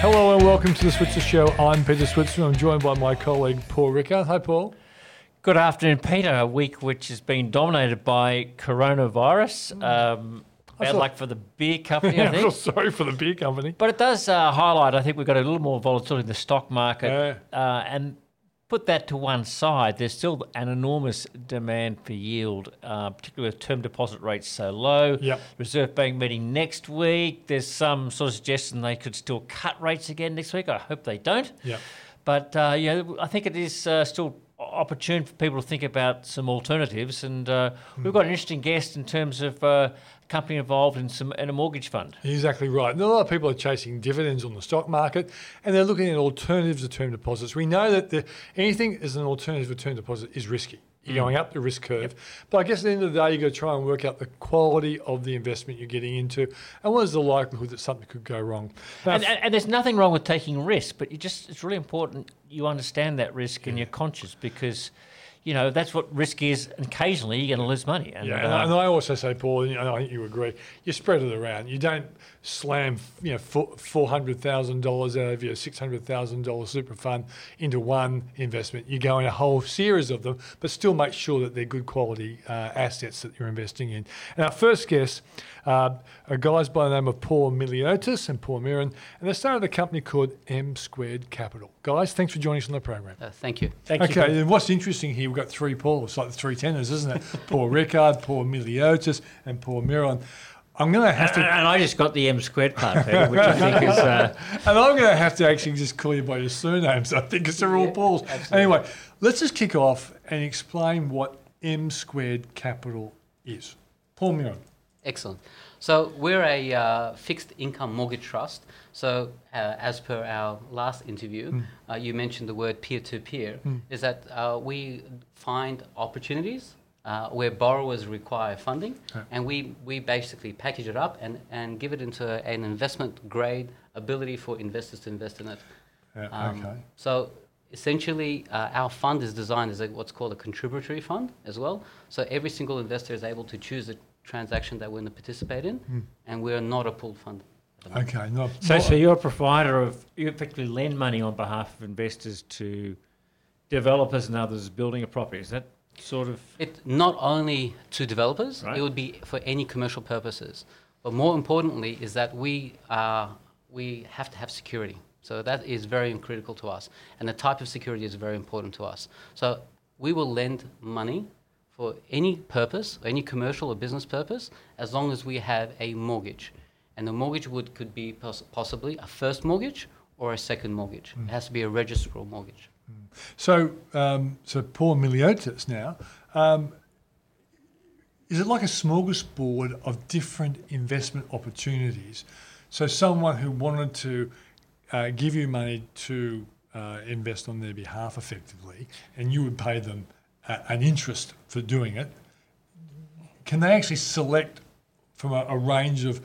Hello and welcome to the Switzer Show. I'm Peter Switzer. I'm joined by my colleague Paul Rickard. Hi, Paul. Good afternoon, Peter. A week which has been dominated by coronavirus. Um, bad feel- luck for the beer company, I I feel sorry for the beer company. But it does uh, highlight, I think we've got a little more volatility in the stock market. Yeah. Uh, and put that to one side, there's still an enormous demand for yield, uh, particularly with term deposit rates so low. Yep. Reserve Bank meeting next week. There's some sort of suggestion they could still cut rates again next week. I hope they don't. Yep. But uh, yeah, I think it is uh, still opportune for people to think about some alternatives. And uh, we've got an interesting guest in terms of uh, company involved in some in a mortgage fund. Exactly right. And a lot of people are chasing dividends on the stock market and they're looking at alternatives to term deposits. We know that the, anything as an alternative to term deposit is risky. You're Mm. going up the risk curve. But I guess at the end of the day, you've got to try and work out the quality of the investment you're getting into and what is the likelihood that something could go wrong. And, and, and there's nothing wrong with taking risk, but you just it's really important you understand that risk and you're conscious because you know that's what risk is. Occasionally you're going to lose money. And, Yeah, uh, and, I- also say, Paul, and I think you agree. You spread it around. You don't slam, you know, four hundred thousand dollars out of your six hundred thousand dollars super fund into one investment. You go in a whole series of them, but still make sure that they're good quality uh, assets that you're investing in. And our first guest uh, are guys by the name of Paul Myliotis and Paul Miron, and they started a company called M Squared Capital. Guys, thanks for joining us on the program. Uh, thank you. okay, and what's interesting here, we've got three Pauls, like the three tenors, isn't it? Paul Rickard, Paul Myliotis, and Paul Miron. I'm going to have and, to, and I just got the M squared part, Peter, which I think is. Uh, and I'm going to have to actually just call you by your surnames. I think it's they're all Pauls. Anyway, let's just kick off and explain what M squared capital is. Paul Miron. Excellent. So we're a uh, fixed income mortgage trust. So uh, as per our last interview, uh, you mentioned the word peer-to-peer. Is that uh, we find opportunities uh, where borrowers require funding, and we, we basically package it up and, and give it into an investment grade ability for investors to invest in it. Yeah, Um, okay. So essentially, uh, our fund is designed as a, what's called a contributory fund as well. So every single investor is able to choose the transaction that we're going to participate in, and we're not a pooled fund. Okay, not, so, not- so you're a provider of you effectively lend money on behalf of investors to developers and others building a property. Is that sort of It not only to developers, Right. it would be for any commercial purposes. But more importantly, is that we uh, we have to have security. So that is very critical to us, and the type of security is very important to us. So we will lend money for any purpose, any commercial or business purpose, as long as we have a mortgage, and the mortgage would could be poss- possibly a first mortgage or a second mortgage. It has to be a registrable mortgage. So, um, so Paul Myliotis now, um, is it like a smorgasbord of different investment opportunities? So, someone who wanted to uh, give you money to uh, invest on their behalf effectively, and you would pay them an interest for doing it, can they actually select from a, a range of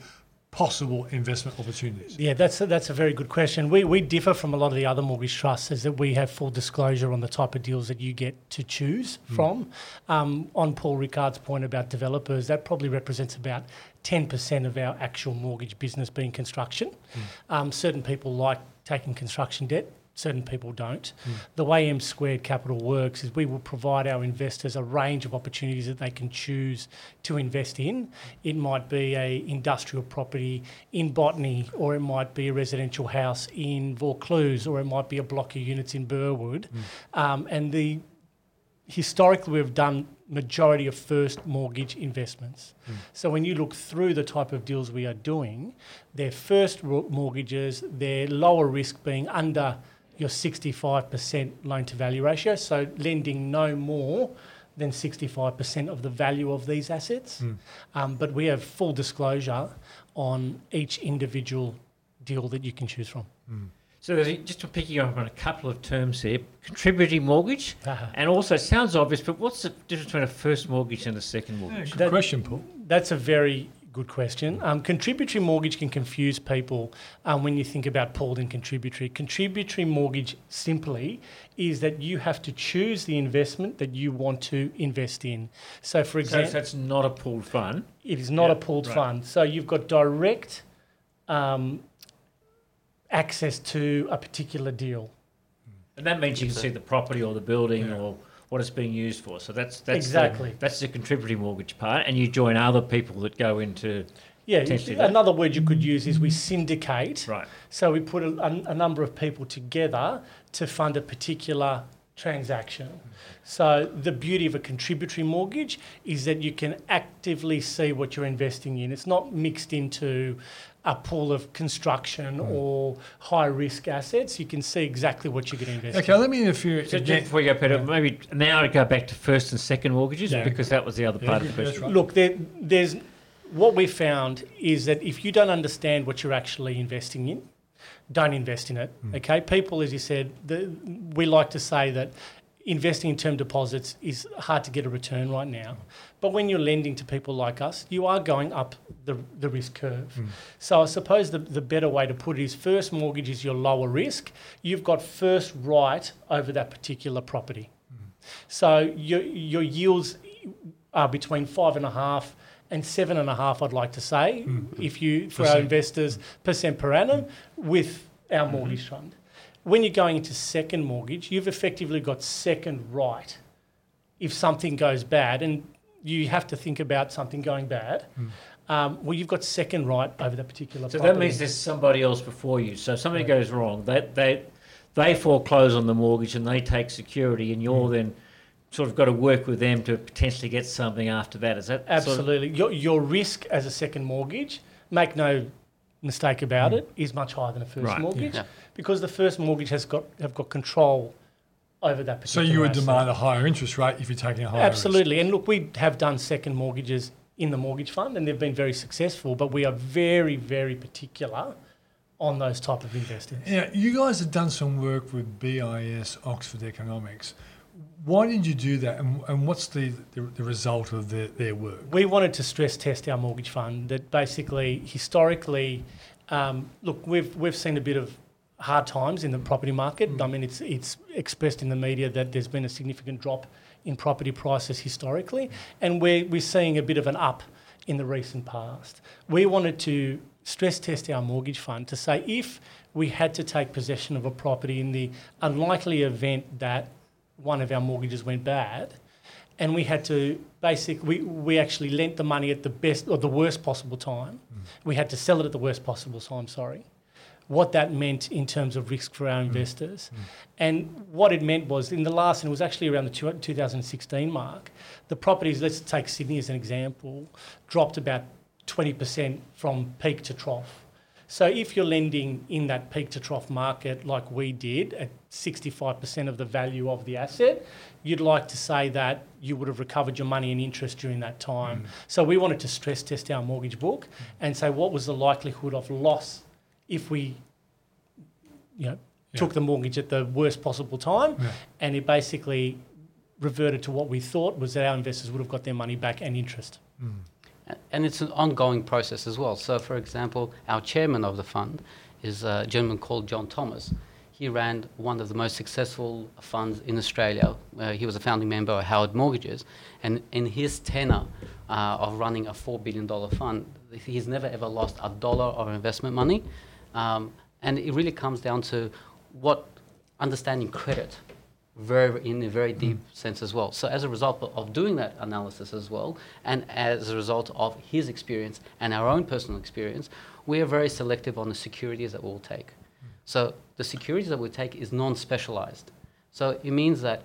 possible investment opportunities? Yeah, that's a, that's a very good question. We, we differ from a lot of the other mortgage trusts is that we have full disclosure on the type of deals that you get to choose from. Um, on Paul Rickard's point about developers, that probably represents about 10% of our actual mortgage business being construction. Um, certain people like taking construction debt. Certain people don't. The way M Squared Capital works is we will provide our investors a range of opportunities that they can choose to invest in. It might be a industrial property in Botany, or it might be a residential house in Vaucluse, or it might be a block of units in Burwood. Um, and the historically we've done majority of first mortgage investments. So when you look through the type of deals we are doing, they're first mortgages, they're lower risk being under your 65% loan to value ratio, so lending no more than 65% of the value of these assets. Um, but we have full disclosure on each individual deal that you can choose from. So just picking up on a couple of terms here, contributing mortgage, Uh-huh. and also sounds obvious, but what's the difference between a first mortgage and a second Yeah, mortgage? good That- question, Paul. That's a very good question. Um, contributory mortgage can confuse people um, when you think about pooled and contributory. Contributory mortgage simply is that you have to choose the investment that you want to invest in. So, for So example, that's not a pooled fund. it is not Yeah, a pooled right. fund. So you've got direct um, access to a particular deal. And that means you can see the property or the building Yeah. or what it's being used for. So that's that's Exactly. the, that's the contributory mortgage part, and you join other people that go into Yeah, that. another word you could use is we syndicate. right. So we put a, a, a number of people together to fund a particular transaction. So the beauty of a contributory mortgage is that you can actively see what you're investing in. It's not mixed into a pool of construction or high risk assets. You can see exactly what you're going to invest Okay, let me interfere. So again. just before you go, Peter, maybe now to go back to first and second mortgages Yeah. because that was the other Yeah, part yeah, of the that's question. right. Look, there, there's what we found is that if you don't understand what you're actually investing in, don't invest in it. Hmm. Okay, people, as you said, the, we like to say that investing in term deposits is hard to get a return right now. But when you're lending to people like us, you are going up the, the risk curve. Mm. So I suppose the, the better way to put it is first mortgage is your lower risk. You've got first right over that particular property. Mm. So your, your yields are between five and a half and seven and a half, I'd like to say, mm. if you for our Percent. investors percent per annum with our mm-hmm. mortgage fund. When you're going into second mortgage, you've effectively got second right if something goes bad, and you have to think about something going bad. Um, well, you've got second right over that particular. So property. that means there's somebody else before you. So if something goes wrong, they they they foreclose on the mortgage and they take security, and you're then sort of got to work with them to potentially get something after that. Is that sort of- Absolutely. Your, your risk as a second mortgage, make no mistake about mm. it, is much higher than a first Right. mortgage Yeah. because the first mortgage has got have got control over that particular. So you would asset. demand a higher interest rate if you're taking a higher risk. Absolutely. And look, we have done second mortgages in the mortgage fund and they've been very successful, but we are very, very particular on those type of investors. Yeah, you guys have done some work with BIS Oxford Economics. Why did you do that, and, and what's the, the, the result of their, their work? We wanted to stress test our mortgage fund that basically, historically, um, look, we've, we've seen a bit of hard times in the property market. I mean, it's, it's expressed in the media that there's been a significant drop in property prices historically, and we're, we're seeing a bit of an up in the recent past. We wanted to stress test our mortgage fund to say if we had to take possession of a property in the unlikely event that one of our mortgages went bad, and we had to basically we, we actually lent the money at the best or the worst possible time. Hmm. We had to sell it at the worst possible time. Sorry, what that meant in terms of risk for our hmm. investors, hmm. and what it meant was in the last and it was actually around the two, 2016 mark, the properties. Let's take Sydney as an example, dropped about 20% from peak to trough. So if you're lending in that peak to trough market like we did at 65% of the value of the asset, you'd like to say that you would have recovered your money and interest during that time. Mm. So we wanted to stress test our mortgage book mm. and say what was the likelihood of loss if we you know took the mortgage at the worst possible time Yeah. and it basically reverted to what we thought was that our investors would have got their money back and interest. A- And it's an ongoing process as well. So, for example, our chairman of the fund is a gentleman called John Thomas. He ran one of the most successful funds in Australia. Uh, he was a founding member of Howard Mortgages. And in his tenure uh, of running a $4 billion fund, he's never ever lost a dollar of investment money. Um, and it really comes down to what understanding credit very in a very mm. deep sense as well. So as a result of- doing that analysis as well, and as a result of his experience and our own personal experience, we are very selective on the securities that we'll take. Mm. So the securities that we take is non-specialized. So it means that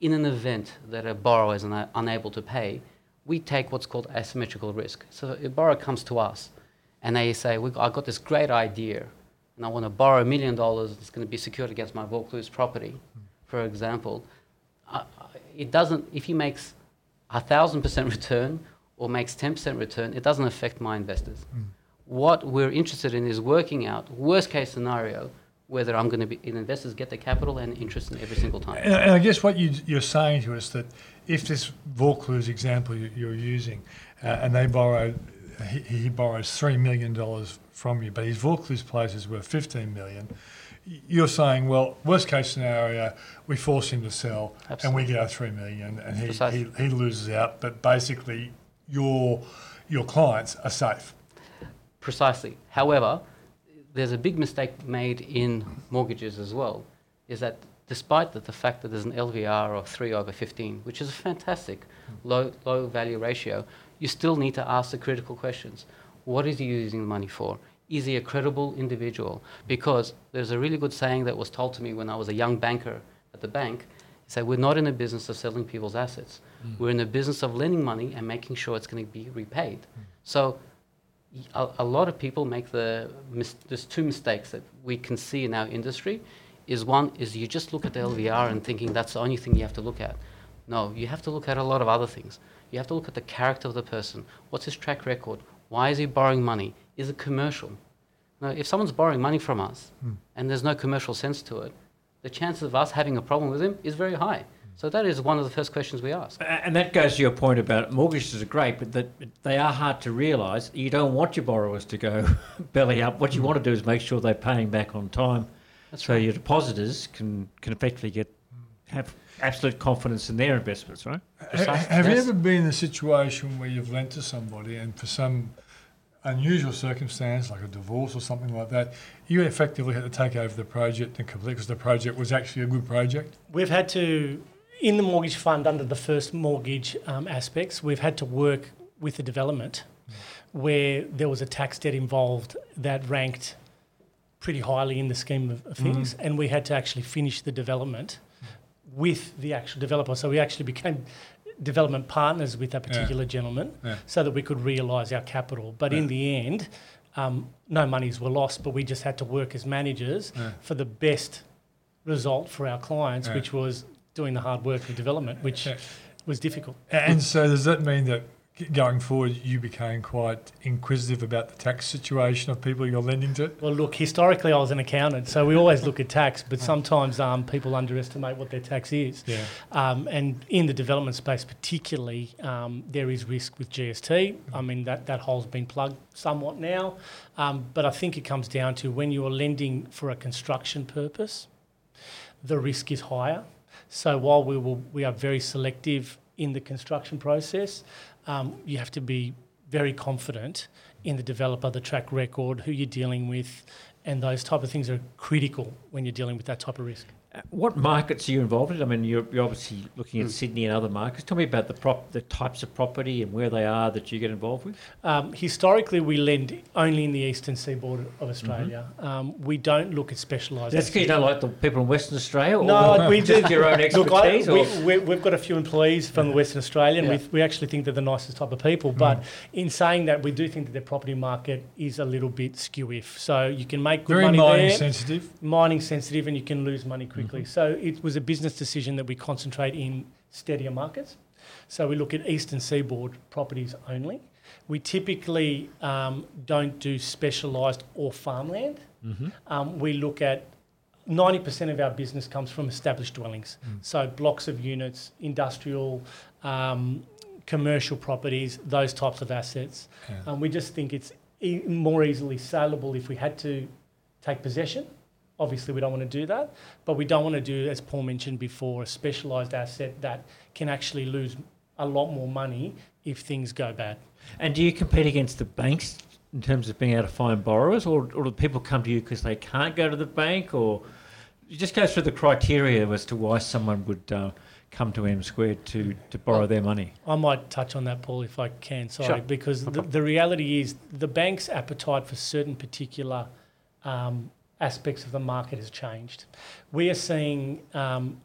in an event that a borrower is una- unable to pay, we take what's called asymmetrical risk. So a borrower comes to us and they say, "We- I've got this great idea and I want to borrow a million dollars, it's going to be secured against my Vaucluse property, mm. For example. Uh, it doesn't, if he makes a thousand percent return or makes 10% return, it doesn't affect my investors. What we're interested in is working out worst case scenario whether I'm going to be in investors get the capital and interest in every single time. And, and I guess what you, you're saying to us that if this Vaucluse example you, you're using, uh, and they borrowed, he, he borrows three million dollars from you, but his Vaucluse place is worth fifteen million. y- You're saying, well, worst case scenario, we force him to sell, and we get our three million, and he, he, he loses out. But basically, your your clients are safe. Precisely. However, there's a big mistake made in mortgages as well, is that despite the, the fact that there's an LVR of 3 over 15, which is a fantastic low, low value ratio, you still need to ask the critical questions. What is he using the money for? Is he a credible individual? Because there's a really good saying that was told to me when I was a young banker at the bank. Is that we're not in the business of selling people's assets. Hmm. We're in the business of lending money and making sure it's going to be repaid. Hmm. So a, a lot of people make the mis- there's two mistakes that we can see in our industry is one is you just look at the LVR and thinking that's the only thing you have to look at no you have to look at a lot of other things you have to look at the character of the person what's his track record why is he borrowing money is a commercial now if someone's borrowing money from us hmm. and there's no commercial sense to it the chances of us having a problem with him is very high so that is one of the first questions we ask And that goes to your point about mortgages are great, but that they are hard to realise. You don't want your borrowers to go belly up. What you hmm. want to do is make sure they're paying back on time, That's so right. your depositors can can effectively get have absolute confidence in their investments, right? Precisely, Have you yes. ever been in a situation where you've lent to somebody and for some unusual circumstance, like a divorce or something like that, you effectively had to take over the project and complete because the project was actually a good project? We've had to, in the mortgage fund, under the first mortgage um, aspects, we've had to work with the development where there was a tax debt involved that ranked pretty highly in the scheme of, of things, and we had to actually finish the development with the actual developer. So we actually became development partners with a particular gentleman Yeah. so that we could realise our capital. But in the end, um, no monies were lost, but we just had to work as managers Yeah. for the best result for our clients, Yeah. which was doing the hard work of development, which Yeah. was difficult. And so does that mean that going forward you became quite inquisitive about the tax situation of people you're lending to? Well, look, historically, I was an accountant, so we always look at tax, but sometimes um, people underestimate what their tax is. Yeah. Um, and in the development space, particularly, um, there is risk with GST. I mean, that, that hole's been plugged somewhat now. Um, but I think it comes down to when you're lending for a construction purpose, the risk is higher. So while we, will, we are very selective in the construction process, um, you have to be very confident in the developer, the track record, who you're dealing with, and those type of things are critical when you're dealing with that type of risk. What markets are you involved in? I mean, you're, you're obviously looking at Sydney and other markets. Tell me about the prop, the types of property and where they are that you get involved with. Um, historically, we lend only in the eastern seaboard of Australia. Um, we don't look at specialised. That's because you don't like the people in Western Australia, or No, we just do. your own Look, I, expertise. we, we've got a few employees from Western Australia, and Yeah. we, we actually think they're the nicest type of people. But in saying that, we do think that their property market is a little bit skew-if. So you can make good Very money mining there, sensitive. mining sensitive, and you can lose money quickly. Mm-hmm. So it was a business decision that we concentrate in steadier markets. So we look at eastern seaboard properties only. We typically um, don't do specialised or farmland. Mm-hmm. Um, we look at 90% of our business comes from established dwellings. Mm. So blocks of units, industrial, um, commercial properties, those types of assets. Yeah. Um, we just think it's e- more easily saleable if we had to take possession. Obviously, we don't want to do that, but we don't want to do, as Paul mentioned before, a specialised asset that can actually lose a lot more money if things go bad. And do you compete against the banks in terms of being able to find borrowers, or, or do people come to you because they can't go to the bank, or you just go through the criteria as to why someone would uh, come to M Squared to, to borrow their money? I might touch on that, Paul, if I can. Sorry, Sure. because the, the reality is the bank's appetite for certain particular um, aspects of the market has changed. We are seeing um,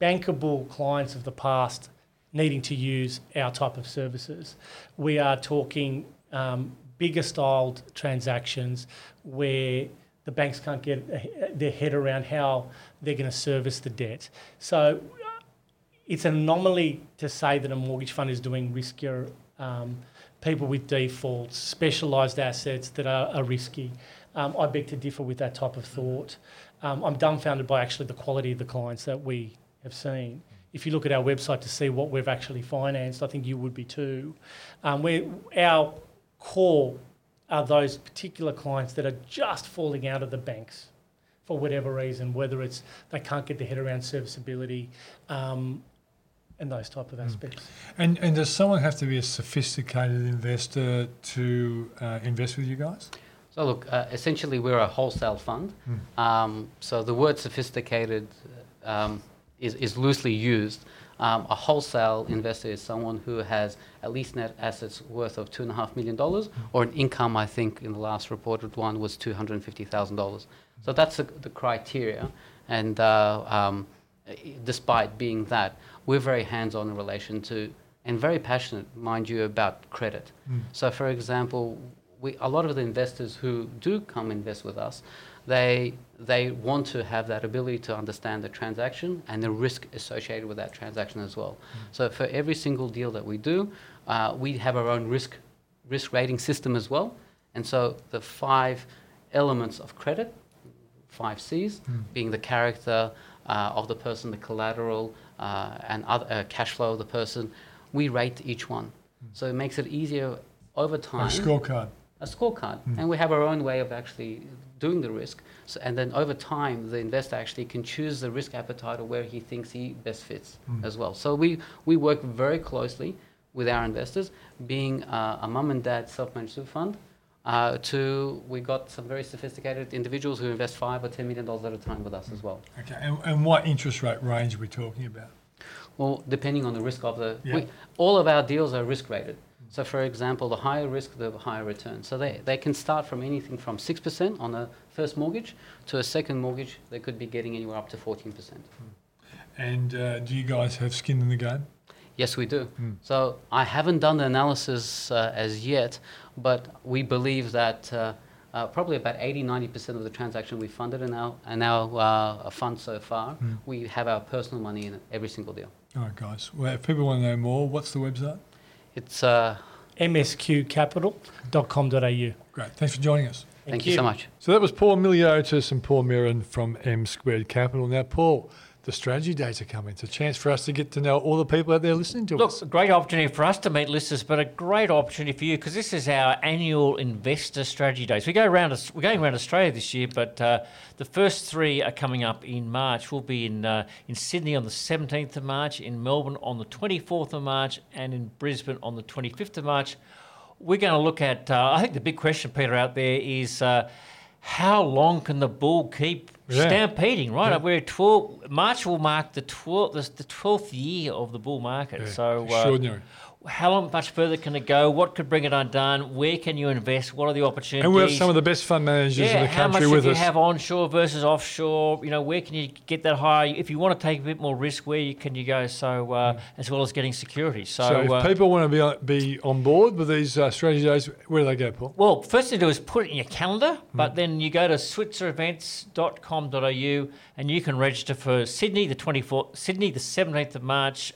bankable clients of the past needing to use our type of services. We are talking um, bigger styled transactions where the banks can't get their head around how they're going to service the debt. So it's an anomaly to say that a mortgage fund is doing riskier um, people with defaults, specialised assets that are, are risky. Um, I beg to differ with that type of thought. Um, I'm dumbfounded by actually the quality of the clients that we have seen. If you look at our website to see what we've actually financed, I think you would be too. Um, we our core are those particular clients that are just falling out of the banks for whatever reason, whether it's they can't get their head around serviceability um, and those type of aspects. And and does someone have to be a sophisticated investor to uh, invest with you guys? So look, uh, essentially we're a wholesale fund. Um, so the word sophisticated um, is, is loosely used. Um, a wholesale investor is someone who has at least net assets worth of two and a half million dollars, or an income. I think in the last reported one was two hundred and fifty thousand dollars. So that's the, the criteria. And uh, um, despite being that, we're very hands-on in relation to, and very passionate, mind you, about credit. So, for example, we, a lot of the investors who do come invest with us, they, they want to have that ability to understand the transaction and the risk associated with that transaction as well. So for every single deal that we do, uh, we have our own risk, risk rating system as well. And so the five elements of credit, five C's, being the character uh, of the person, the collateral, uh, and other, uh, cash flow of the person, we rate each one. So it makes it easier over time A scorecard. A scorecard, and we have our own way of actually doing the risk. So, and then over time, the investor actually can choose the risk appetite or where he thinks he best fits as well. So we we work very closely with our investors, being uh, a mum and dad self-managed super fund. Uh, to we got some very sophisticated individuals who invest five or ten million dollars at a time with us as well. Okay. And, and what interest rate range are we talking about? Well, depending on the risk of the, Yeah. we, all of our deals are risk rated. So, for example, the higher risk, the higher return. So they, they can start from anything from six percent on a first mortgage to a second mortgage. They could be getting anywhere up to fourteen percent. And uh, do you guys have skin in the game? Yes, we do. So I haven't done the analysis uh, as yet, but we believe that uh, uh, probably about 80 90% of the transaction we funded in our, in our uh, fund so far, we have our personal money in every single deal. All right, guys. Well, if people want to know more, what's the website? It's, uh, msqcapital.com.au. Great. Thanks for joining us. thank, you. so much. So that was Paul Myliotis and Paul Miron from M Squared Capital. Now, Paul, the strategy days are coming. It's a chance for us to get to know all the people out there listening to Look, us. a great opportunity for us to meet listeners, but a great opportunity for you because this is our annual investor strategy days. We go around, we're going around Australia this year, but uh, the first three are coming up in March. We'll be in uh, in Sydney on the 17th of March, in Melbourne on the 24th of March, and in Brisbane on the 25th of March. We're going to look at. Uh, I think the big question, Peter, out there is. How long can the bull keep Yeah. stampeding? Right, Yeah. we're 12. March will mark the 12th, the, the 12th year of the bull market. Yeah, So, uh, extraordinary. How much further can it go? What could bring it undone? Where can you invest? What are the opportunities? And we have some of the best fund managers yeah, in the how much country should with you have onshore versus offshore? You know, where can you get that high? If you want to take a bit more risk, where you, can you go? So, uh, as well as getting security. So, so, if uh, people want to be on, be on board with these uh, strategy days, where do they go, Paul? Well, first thing to do is put it in your calendar, Hmm. but then you go to switzerevents.com.au and you can register for Sydney the 24th, Sydney the 17th of March,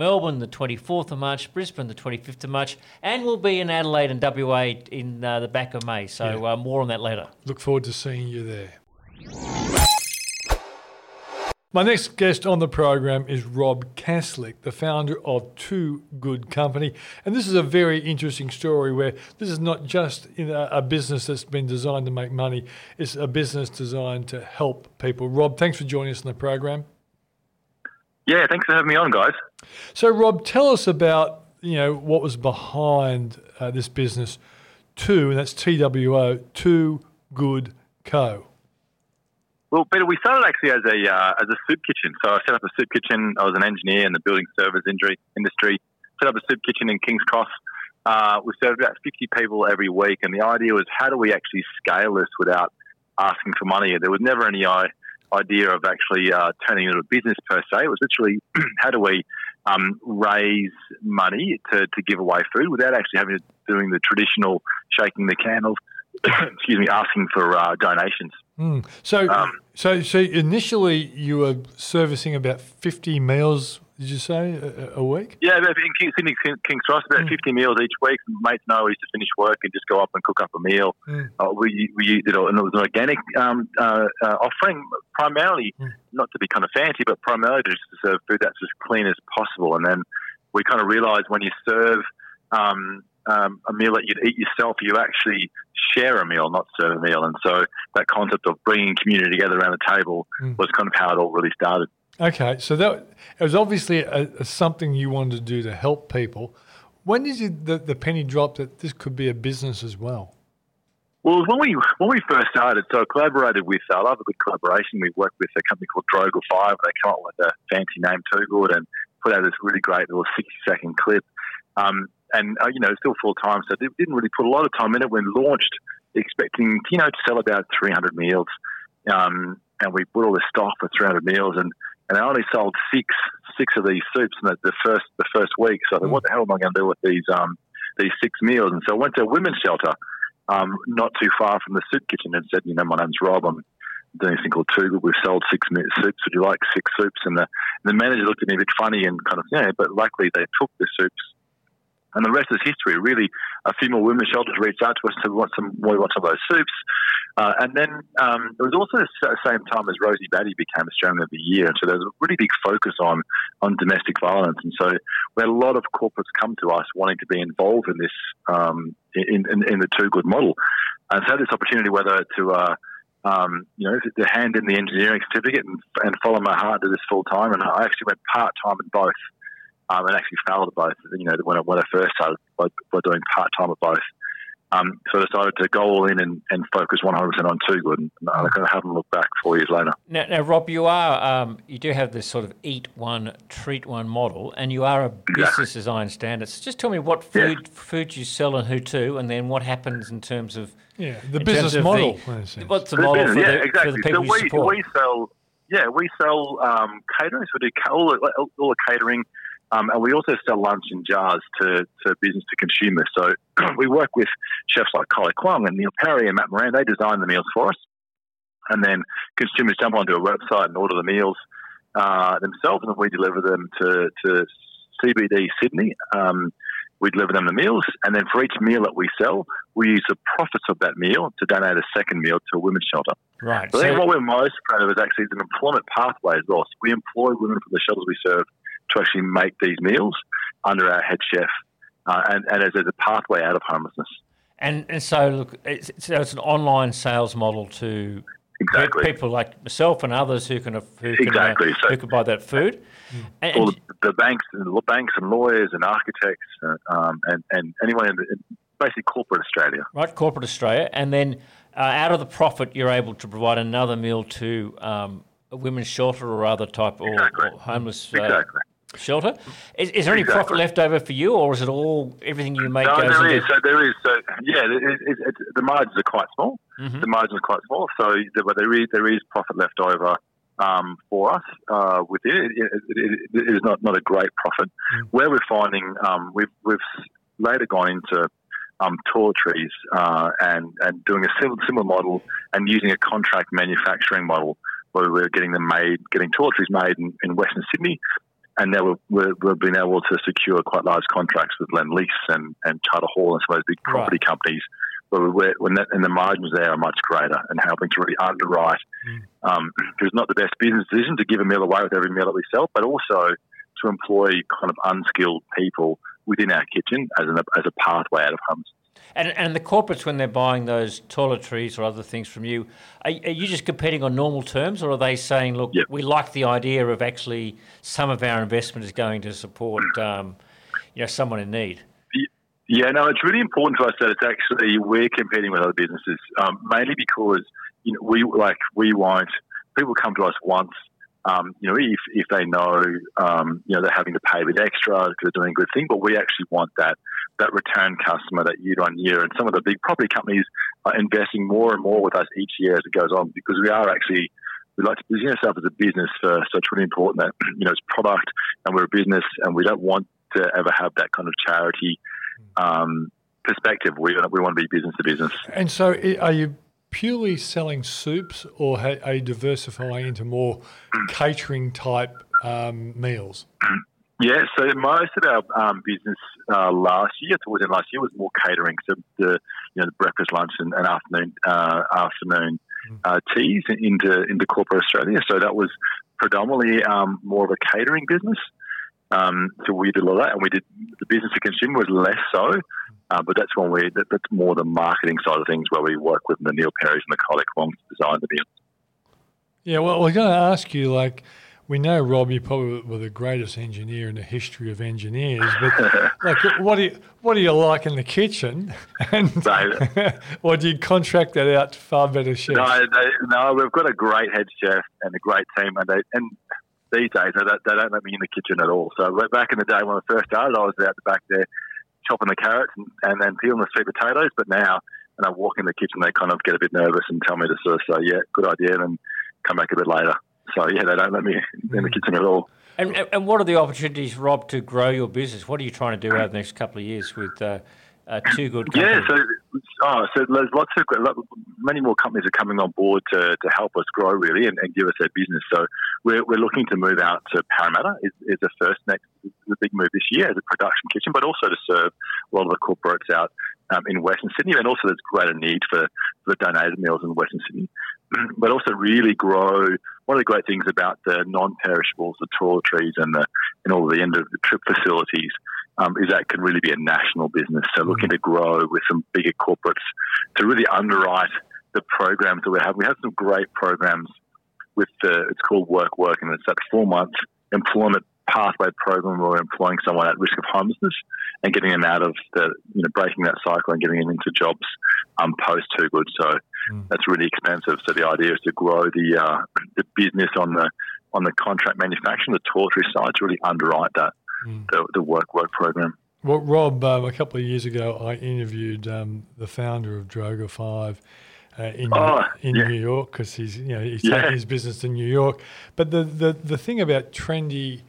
Melbourne the 24th of March, Brisbane the 25th of March, and we'll be in Adelaide and WA in uh, the back of May. So Yeah. uh, more on that later. Look forward to seeing you there. My next guest on the program is Rob Caslick, the founder of Two Good Company. And this is a very interesting story where this is not just in a, a business that's been designed to make money, it's a business designed to help people. Rob, thanks for joining us on the program. Yeah, thanks for having me on, guys. So, Rob, tell us about you know what was behind uh, this business, Two, and that's T W O, Two Good Co. Well, Peter, we started actually as a uh, as a soup kitchen. So I set up a soup kitchen. I was an engineer in the building service industry. industry. Set up a soup kitchen in Kings Cross. Uh, we served about 50 people every week, and the idea was how do we actually scale this without asking for money? There was never any i- idea of actually uh, turning it into a business per se. It was literally how do we um, raise money to, to give away food without actually having to doing the traditional shaking the candles. excuse me, asking for uh, donations. So, Um, so, so initially you were servicing about fifty meals. Did you say a, a week? Yeah, about in King- Sydney King- King's Cross, about 50 meals each week. Mates know we used to finish work and just go up and cook up a meal. Mm. Uh, we we used it, all, and it was an organic um, uh, uh, offering, primarily Mm. not to be kind of fancy, but primarily just to serve food that's as clean as possible. And then we kind of realised when you serve um, um, a meal that you'd eat yourself, you actually share a meal, not serve a meal. And so that concept of bringing community together around the table Mm. was kind of how it all really started. Okay, so that it was obviously a, a something you wanted to do to help people. When did you, the, the penny drop that this could be a business as well? Well, when we when we first started, so I collaborated with. I love a good collaboration. We worked with a company called Droga Five. They come up with a fancy name, Two Good, and put out this really great little sixty second clip. Um, and uh, you know, still full time, so they didn't really put a lot of time in it. When launched, expecting you know to sell about three hundred meals, um, and we put all this stock for three hundred meals, and and I only sold six six of these soups in the, the first the first week. So I thought, what the hell am I going to do with these um, these six meals? And so I went to a women's shelter um, not too far from the soup kitchen and said, you know, my name's Rob. I'm doing this thing called Two Good. We've sold six soups. Would you like six soups? And the, the manager looked at me a bit funny and kind of, yeah, but luckily they took the soups. And the rest is history. Really, a few more women's shelters reached out to us we want some, we want some of those soups. Uh, and then um, it was also the same time as Rosie Batty became Australian of the Year. So there was a really big focus on, on domestic violence. And so we had a lot of corporates come to us wanting to be involved in this, um, in, in, in the Two Good model. And so had this opportunity whether to, uh, um, you know, to hand in the engineering certificate and, and follow my heart to this full time. And I actually went part time in both. Um, and actually failed at both. You know, when I, when I first started by, by doing part time at both. Um, so I decided to go all in and, and focus 100% on two Good, and I kind of haven't looked back four years later. Now, now Rob, you are um, you do have this sort of eat one, treat one model, and you are a business as I understand it. So just tell me what food food you sell and who to, and then what happens in terms of Yeah, the business model. The, in a sense. what's the For the model for business, the, yeah, exactly. for the people so you we, support? we sell, yeah, we sell um, catering. So we do all the, all the catering, um, and we also sell lunch in jars to, to business to consumers. So we work with chefs like Kylie Kwong and Neil Perry and Matt Moran. They design the meals for us, and then consumers jump onto a website and order the meals uh, themselves, and we deliver them to, to CBD Sydney. Um, we deliver them the meals, and then for each meal that we sell, we use the profits of that meal to donate a second meal to a women's shelter. right. I think So, what we're most proud of is actually an employment pathway as well. So we employ women from the shelters we serve to actually make these meals under our head chef, uh, and, and as, as a pathway out of homelessness. and and so look, it's, so it's an online sales model to Exactly. people like myself and others who can who can, uh, Exactly. So- who can buy that food. And, All the, the banks, and the banks and lawyers and architects, uh, um, and, and anyone in, the, basically corporate Australia. right, corporate Australia, and then uh, out of the profit, you're able to provide another meal to um, a women's shelter or other type or, Exactly. or homeless uh, Exactly. Shelter. Is, is there any Exactly. profit left over for you, or is it all everything you make No, goes there is. So there is. So yeah, it, it, it, the margins are quite small. Mhm. The margins are quite small. So there- but there is there is profit left over um, for us uh, within it. Is not, not a great profit. Where we're finding um, we've we've later gone into um, toiletries uh, and and doing a similar, similar model and using a contract manufacturing model where we're getting them made, getting toiletries made in, in Western Sydney and now we've, we've, we've been able to secure quite large contracts with Lend Lease and, and Charter Hall and some of those big property companies where when that, and the margins there are much greater and helping to really underwrite. Um, it's not the best business decision to give a meal away with every meal that we sell, but also to employ kind of unskilled people within our kitchen as, an, as a pathway out of homes. And, and the corporates, when they're buying those toiletries or other things from you, are, are you just competing on normal terms, or are they saying, look, Yep. we like the idea of actually some of our investment is going to support, um, you know, someone in need? Yeah, no, it's really important to us that it's actually we're competing with other businesses, um, mainly because you know we like we won't. People come to us once, um, you know, if if they know, um, you know, they're having to pay a bit extra because they're doing a good thing, but we actually want that that return customer that year on year. And some of the big property companies are investing more and more with us each year as it goes on because we are actually we like to position ourselves as a business first. So it's really important that you know it's product and we're a business and we don't want to ever have that kind of charity um, perspective. We we want to be business to business. And so, are you purely selling soups, or ha- are you diversifying into more catering type um, meals? Yeah, so most of our um, business uh, last year, towards the end last year, was more catering. So the you know the breakfast, lunch, and, and afternoon uh, afternoon uh, teas into into corporate Australia. So that was predominantly um, more of a catering business. Um, so we did a lot of that, and we did the business to consumer was less so. Uh, but that's when we that, that's more the marketing side of things where we work with the Neil Perrys and the Kylie Kwongs to design the meals. Yeah, well, we're going to ask you, like, we know Rob, you probably were the greatest engineer in the history of engineers, but like, what do you what do you like in the kitchen, and or do you contract that out to far better chefs? No, they, no, we've got a great head chef and a great team, and they and these days they don't, they don't let me in the kitchen at all. So back in the day when I first started, I was out the back there chopping the carrots and, and then peeling the sweet potatoes. But now, when I walk in the kitchen, they kind of get a bit nervous and tell me to sort of say, "Yeah, good idea," and come back a bit later. So yeah, they don't let me in the kitchen at all. And, and- and what are the opportunities, Rob, to grow your business? What are you trying to do over the next couple of years with uh, uh, Two Good Yeah, so oh, so there's lots of many more companies are coming on board to, to help us grow really and, and give us their business. So we're, we're looking to move out to Parramatta is, is the first next the big move this year as a production kitchen, but also to serve a lot of the corporates out um, in Western Sydney, and also there's greater need for, for the donated meals in Western Sydney. But also really grow. One of the great things about the non-perishables, the toiletries, and the and all the end of the trip facilities um, is that can really be a national business. So looking to grow with some bigger corporates to really underwrite the programs that we have. We have some great programs with the it's called Work Work, and it's that four month employment pathway program where we're employing someone at risk of homelessness and getting them out of the you know breaking that cycle and getting them into jobs um, post too good. So that's really expensive. So the idea is to grow the uh, the business on the on the contract manufacturing, the toiletry side, to really underwrite that the, the Work Work program. Well, Rob, um, a couple of years ago, I interviewed um, the founder of Droga Five uh, in Oh, in yeah. New York because he's you know he's Yeah. taking his business to New York. But the, the, the thing about trendy,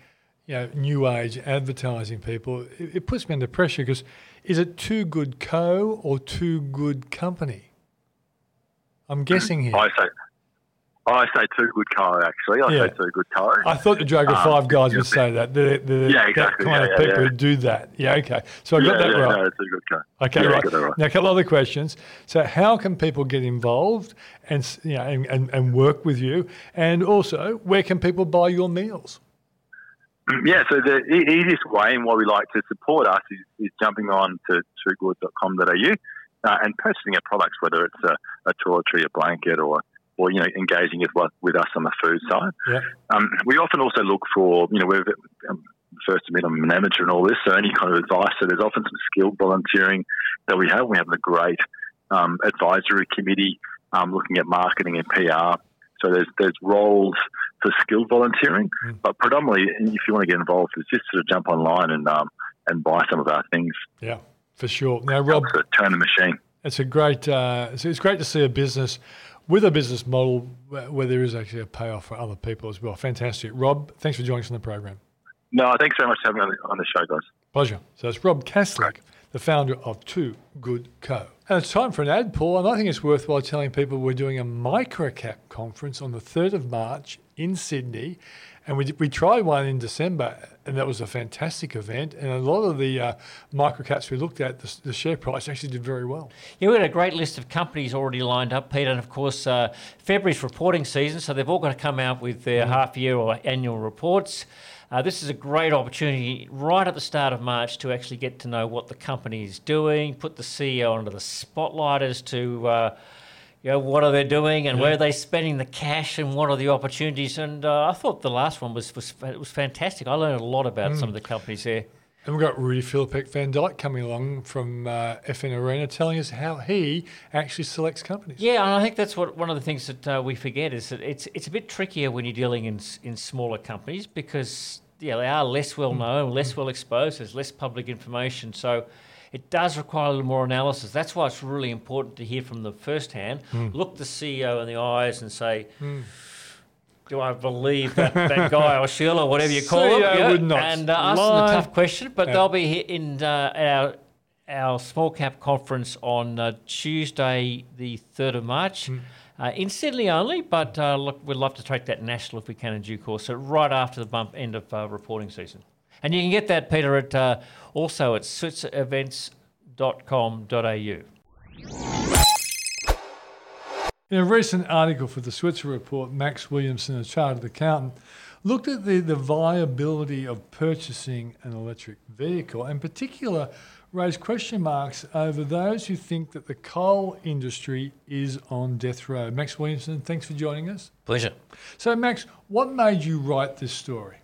you know, new age advertising people, it, it puts me under pressure because is it too good co or too good company? I'm guessing here. I say, I say two good car. Actually, I Yeah. say too good car. I thought the Droga Um, Five guys would say that. The, the, Yeah, that kind Yeah, of people yeah. who do that. Yeah, okay. So I got that yeah, right. No, it's a good car. Okay, right. right. Now, a couple other questions. So, how can people get involved and you know and, and, and work with you? And also, where can people buy your meals? Yeah, so the e- easiest way and why we like to support us is, is jumping on to twogood.com.au uh, and purchasing our products, whether it's a, a toiletry, a blanket, or or you know engaging with what- with us on the food side. Yeah. Um, we often also look for you know we're um, first meet I'm an amateur and all this, so any kind of advice. So there's often some skilled volunteering that we have. We have a great um, advisory committee um, looking at marketing and PR. So there's there's roles for skilled volunteering, but predominantly, if you want to get involved, it's just sort of jump online and um, and buy some of our things. Yeah, for sure. Now, Rob, turn the machine. it's a great. Uh, it's, it's great to see a business with a business model where, there is actually a payoff for other people as well. Fantastic, Rob. Thanks for joining us on the program. No, thanks very much for having me on the, show, guys. Pleasure. So it's Rob Caslick, the founder of Two Good Co. And it's time for an ad, Paul. And I think it's worthwhile telling people we're doing a microcap conference on the 3rd of March in Sydney. And we, we tried one in December, and that was a fantastic event. And a lot of the uh, microcaps we looked at, the, the share price actually did very well. Yeah, we had a great list of companies already lined up, Peter, and of course, uh, February's reporting season, so they've all got to come out with their half year or annual reports. Uh, this is a great opportunity right at the start of March to actually get to know what the company is doing, put the CEO under the spotlight as to uh, you know, what are they doing and where are they spending the cash and what are the opportunities. And uh, I thought the last one was, was it was fantastic. I learned a lot about some of the companies there. And we've got Rudi Filapek-Vandyck coming along from uh, FN Arena telling us how he actually selects companies. Yeah, and I think that's what one of the things that uh, we forget is that it's it's a bit trickier when you're dealing in in smaller companies because yeah they are less well known, less well exposed. There's less public information, so it does require a little more analysis. That's why it's really important to hear from the first hand, look the CEO in the eyes, and say. Do I believe that, that guy or Sheila, or whatever you call? CEO would not And uh, ask them the tough question, but Yeah. they'll be here in uh, our our small cap conference on uh, Tuesday, the 3rd of March, Hmm. uh, in Sydney only, but uh, look, we'd love to take that national if we can in due course. So, right after the bump end of uh, reporting season. And you can get that, Peter, at uh, also at switzerevents.com.au. In a recent article for the Switzer Report, Max Williamson, a chartered accountant, looked at the, the viability of purchasing an electric vehicle, and in particular raised question marks over those who think that the coal industry is on death row. Max Williamson, thanks for joining us. Pleasure. So, Max, what made you write this story?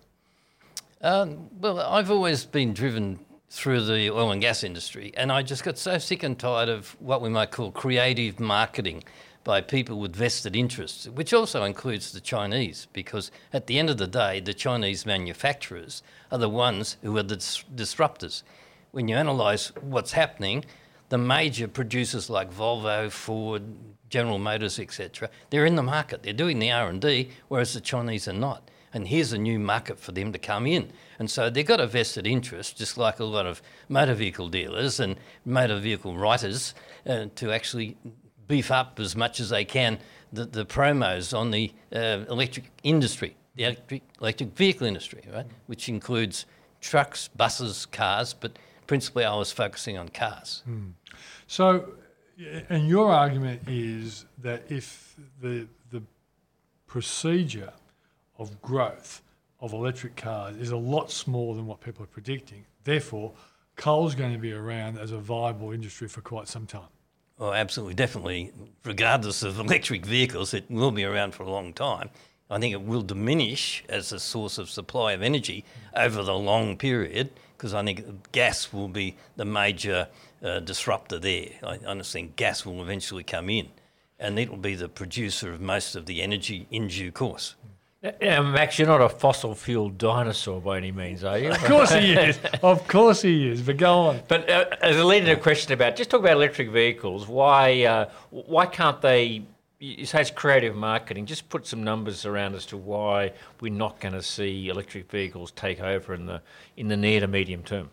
Um, well, I've always been driven through the oil and gas industry, and I just got so sick and tired of what we might call creative marketing by people with vested interests, which also includes the Chinese, because at the end of the day, the Chinese manufacturers are the ones who are the dis- disruptors. When you analyse what's happening, the major producers like Volvo, Ford, General Motors, etc., they're in the market. They're doing the R and D, whereas the Chinese are not. And here's a new market for them to come in. And so they've got a vested interest, just like a lot of motor vehicle dealers and motor vehicle writers, uh, to actually beef up as much as they can the, the promos on the uh, electric industry, the electric, electric vehicle industry, right? Which includes trucks, buses, cars, but principally I was focusing on cars. So, and your argument is that if the the procedure of growth of electric cars is a lot smaller than what people are predicting, therefore, coal's going to be around as a viable industry for quite some time. Oh, absolutely, definitely. Regardless of electric vehicles, it will be around for a long time. I think it will diminish as a source of supply of energy over the long period because I think gas will be the major uh, disruptor there. I understand gas will eventually come in and it will be the producer of most of the energy in due course. Yeah, Max, you're not a fossil fuel dinosaur by any means, are you? Of course he is. Of course he is. But go on. But uh, as a lead in a question about, just talk about electric vehicles. Why, uh, why can't they? You say it's creative marketing. Just put some numbers around as to why we're not going to see electric vehicles take over in the in the near to medium term.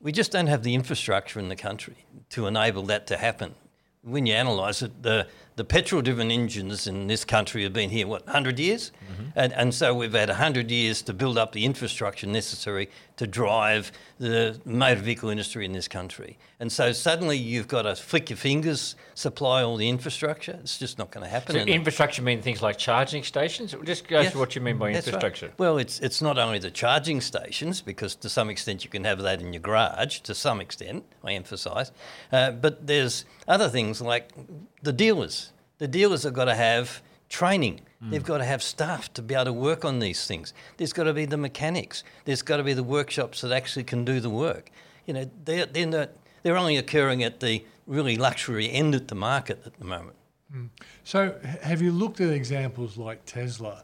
We just don't have the infrastructure in the country to enable that to happen. When you analyse it, the, the petrol driven engines in this country have been here, what, 100 years? And, and so we've had 100 years to build up the infrastructure necessary to drive the motor vehicle industry in this country. And so suddenly you've got to flick your fingers, supply all the infrastructure. It's just not going to happen. So in infrastructure mean things like charging stations. Just go Yes, to what you mean by that's right. infrastructure. Well, it's it's not only the charging stations because to some extent you can have that in your garage. To some extent, I emphasise, uh, but there's other things like the dealers. The dealers have got to have training. They've got to have staff to be able to work on these things. There's got to be the mechanics. There's got to be the workshops that actually can do the work. You know, they're, they're, not, they're only occurring at the really luxury end of the market at the moment. Mm. So, have you looked at examples like Tesla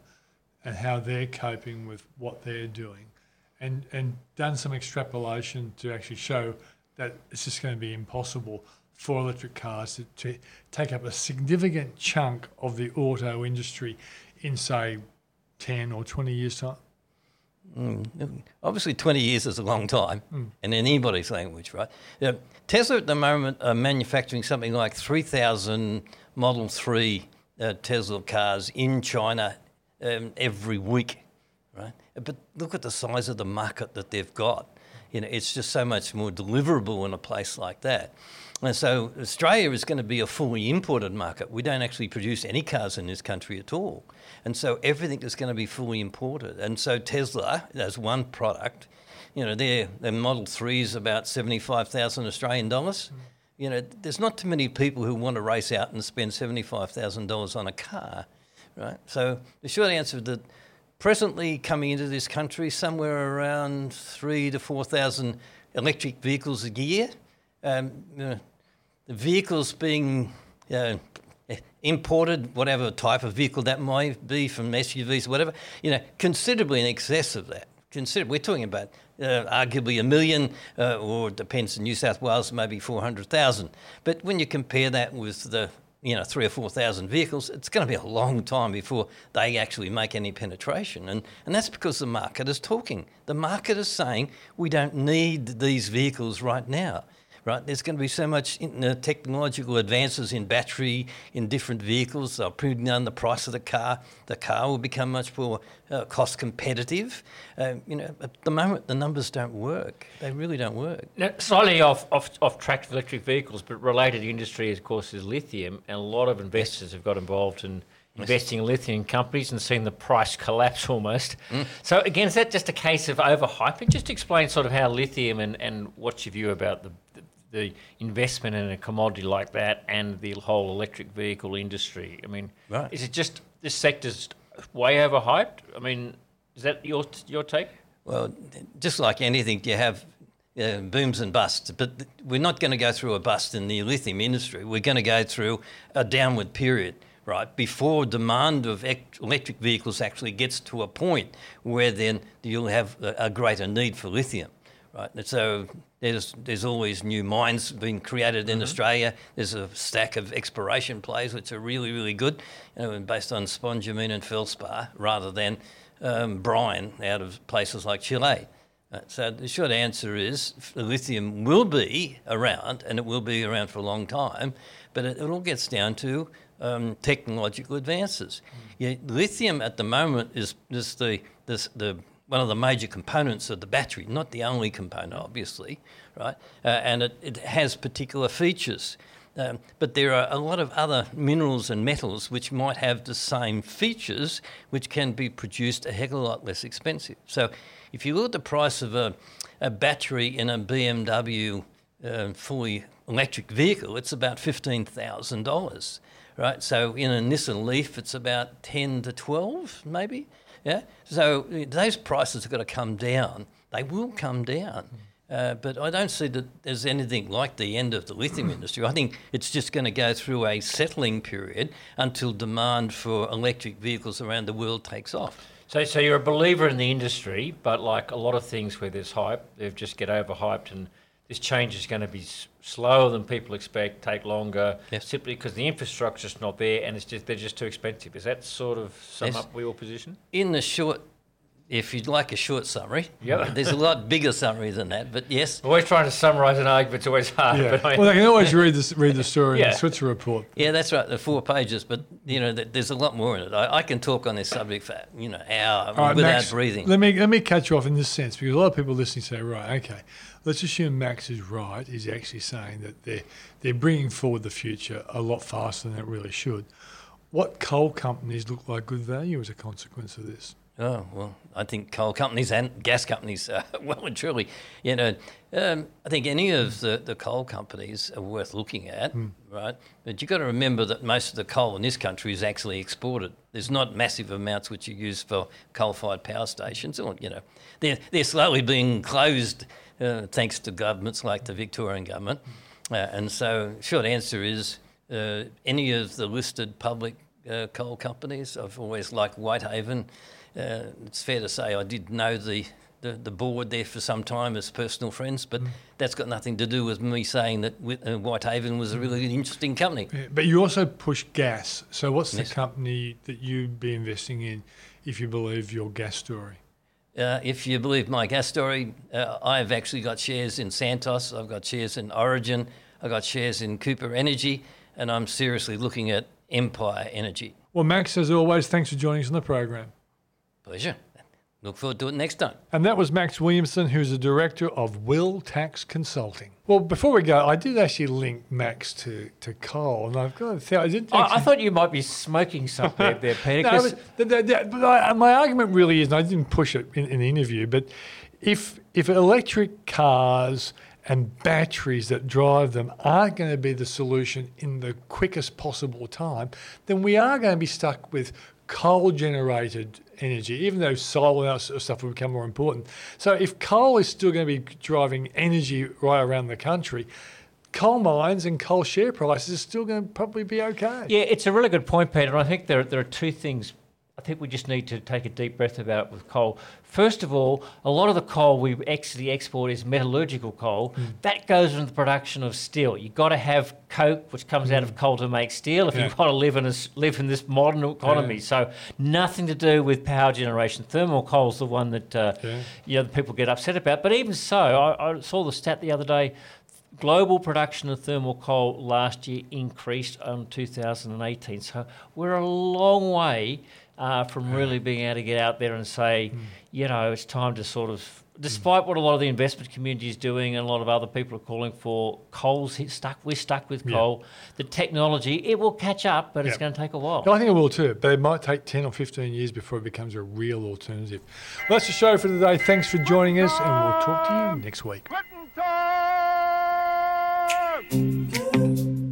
and how they're coping with what they're doing, and and done some extrapolation to actually show that it's just going to be impossible for electric cars to, to take up a significant chunk of the auto industry in say ten or twenty years time? Obviously, 20 years is a long time in anybody's language, right? Yeah, Tesla at the moment are manufacturing something like 3,000 Model 3 uh, Tesla cars in China um, every week, right? But look at the size of the market that they've got. You know, it's just so much more deliverable in a place like that. And so Australia is going to be a fully imported market. We don't actually produce any cars in this country at all. And so everything is going to be fully imported. And so Tesla, as one product, you know, their, their Model 3 is about 75,000 Australian dollars. You know, there's not too many people who want to race out and spend $75,000 on a car, right? So the short answer is that presently coming into this country, somewhere around three to 4,000 electric vehicles a year. Um, you know, vehicles being you know, imported, whatever type of vehicle that might be from SUVs, whatever, you know, considerably in excess of that. Consider, we're talking about uh, arguably a million, uh, or it depends in New South Wales, maybe 400,000. But when you compare that with the you know, three or 4,000 vehicles, it's going to be a long time before they actually make any penetration. And, and that's because the market is talking. The market is saying we don't need these vehicles right now. Right? There's going to be so much in, uh, technological advances in battery, in different vehicles. They'll bring down the price of the car. The car will become much more uh, cost competitive. Uh, you know, at the moment, the numbers don't work. They really don't work. Now, slightly off, off, off track electric vehicles, but related industry, of course, is lithium, and a lot of investors have got involved in investing in lithium companies and seen the price collapse almost. So again, is that just a case of overhyping? Just explain sort of how lithium and, and what's your view about the, the, the investment in a commodity like that and the whole electric vehicle industry. I mean, Right. is it just this sector's way overhyped? I mean, is that your your take? Well, just like anything, you have uh, booms and busts, but we're not going to go through a bust in the lithium industry. We're going to go through a downward period, right, before demand of electric vehicles actually gets to a point where then you'll have a, a greater need for lithium, right? And so there's there's always new mines being created in Australia. There's a stack of exploration plays which are really really good, you know, based on spodumene and feldspar rather than um, brine out of places like Chile. Uh, so the short answer is lithium will be around, and it will be around for a long time, but it, it all gets down to um, technological advances. Yeah, lithium at the moment is, just the, this, the one of the major components of the battery, not the only component, obviously, right? Uh, and it, it has particular features. Um, but there are a lot of other minerals and metals which might have the same features, which can be produced a heck of a lot less expensive. So, if you look at the price of a, a battery in a BMW uh, fully electric vehicle, it's about fifteen thousand dollars, right? So, in a Nissan Leaf, it's about ten to twelve, maybe. Yeah. So those prices have got to come down. They will come down. Uh, but I don't see that there's anything like the end of the lithium industry. I think it's just going to go through a settling period until demand for electric vehicles around the world takes off. So, so you're a believer in the industry, but like a lot of things where there's hype, they just get overhyped, and this change is going to be slower than people expect, take longer, Yes. simply because the infrastructure's not there, and it's just they're just too expensive. Is that sort of sum Yes. up your position? In the short, if you'd like a short summary, Yep. there's a lot bigger summary than that. But yes, Always trying to summarise an argument's always hard. Yeah. But I, Well, they can always read this, read the story in Yeah. the Switzer report. Yeah, that's right. The four pages, but you know, th- there's a lot more in it. I, I can talk on this subject for you know hour All right, without Max, breathing. Let me let me cut you off in this sense because a lot of people listening say, right, okay, let's assume Max is right. He's actually saying that they're they're bringing forward the future a lot faster than it really should. What coal companies look like good value as a consequence of this? Oh well, I think coal companies and gas companies, uh, well and truly, you know, um, I think any of the, the coal companies are worth looking at, right? But you've got to remember that most of the coal in this country is actually exported. There's not massive amounts which are used for coal-fired power stations, or you know, they're they're slowly being closed uh, thanks to governments like the Victorian government, uh, and so short answer is uh, any of the listed public uh, coal companies. I've always liked Whitehaven. Uh, it's fair to say I did know the, the, the board there for some time as personal friends, but that's got nothing to do with me saying that uh, Whitehaven was a really interesting company. Yeah, But you also push gas. So what's Yes. the company that you'd be investing in if you believe your gas story? Uh, if you believe my gas story, uh, I've actually got shares in Santos, I've got shares in Origin, I've got shares in Cooper Energy, and I'm seriously looking at Empire Energy. Well, Max, as always, thanks for joining us on the program. Pleasure. Look forward to it next time. And that was Max Williamson, who's the director of Wiltax Consulting. Well, before we go, I did actually link Max to, to coal, and I've got to tell I did. I, I thought you might be smoking something there, Peter. No, 'cause- but, the- the- the- but I, my argument really is, and I didn't push it in, in the interview, but if if electric cars and batteries that drive them aren't going to be the solution in the quickest possible time, then we are going to be stuck with coal generated energy, even though solar and that sort of stuff will become more important. So if coal is still going to be driving energy right around the country, coal mines and coal share prices are still going to probably be okay. Yeah, it's a really good point, Peter. I think there, there are two things I think we just need to take a deep breath about with coal. First of all, a lot of the coal we actually export is metallurgical coal. That goes into the production of steel. You've got to have coke, which comes out of coal to make steel, if Yeah. you've got to live in, a live in this modern economy. Yeah. So nothing to do with power generation. Thermal coal is the one that uh, Yeah. you know, the people get upset about. But even so, I, I saw the stat the other day global production of thermal coal last year increased on 2018. So we're a long way uh, from really being able to get out there and say, you know, it's time to sort of, despite what a lot of the investment community is doing and a lot of other people are calling for, coal's hit stuck. We're stuck with Yeah. coal. The technology, it will catch up, but it's going to take a while. No, I think it will too, but it might take 10 or 15 years before it becomes a real alternative. Well, that's the show for today. Thanks for joining us, and we'll talk to you next week. Quitting time!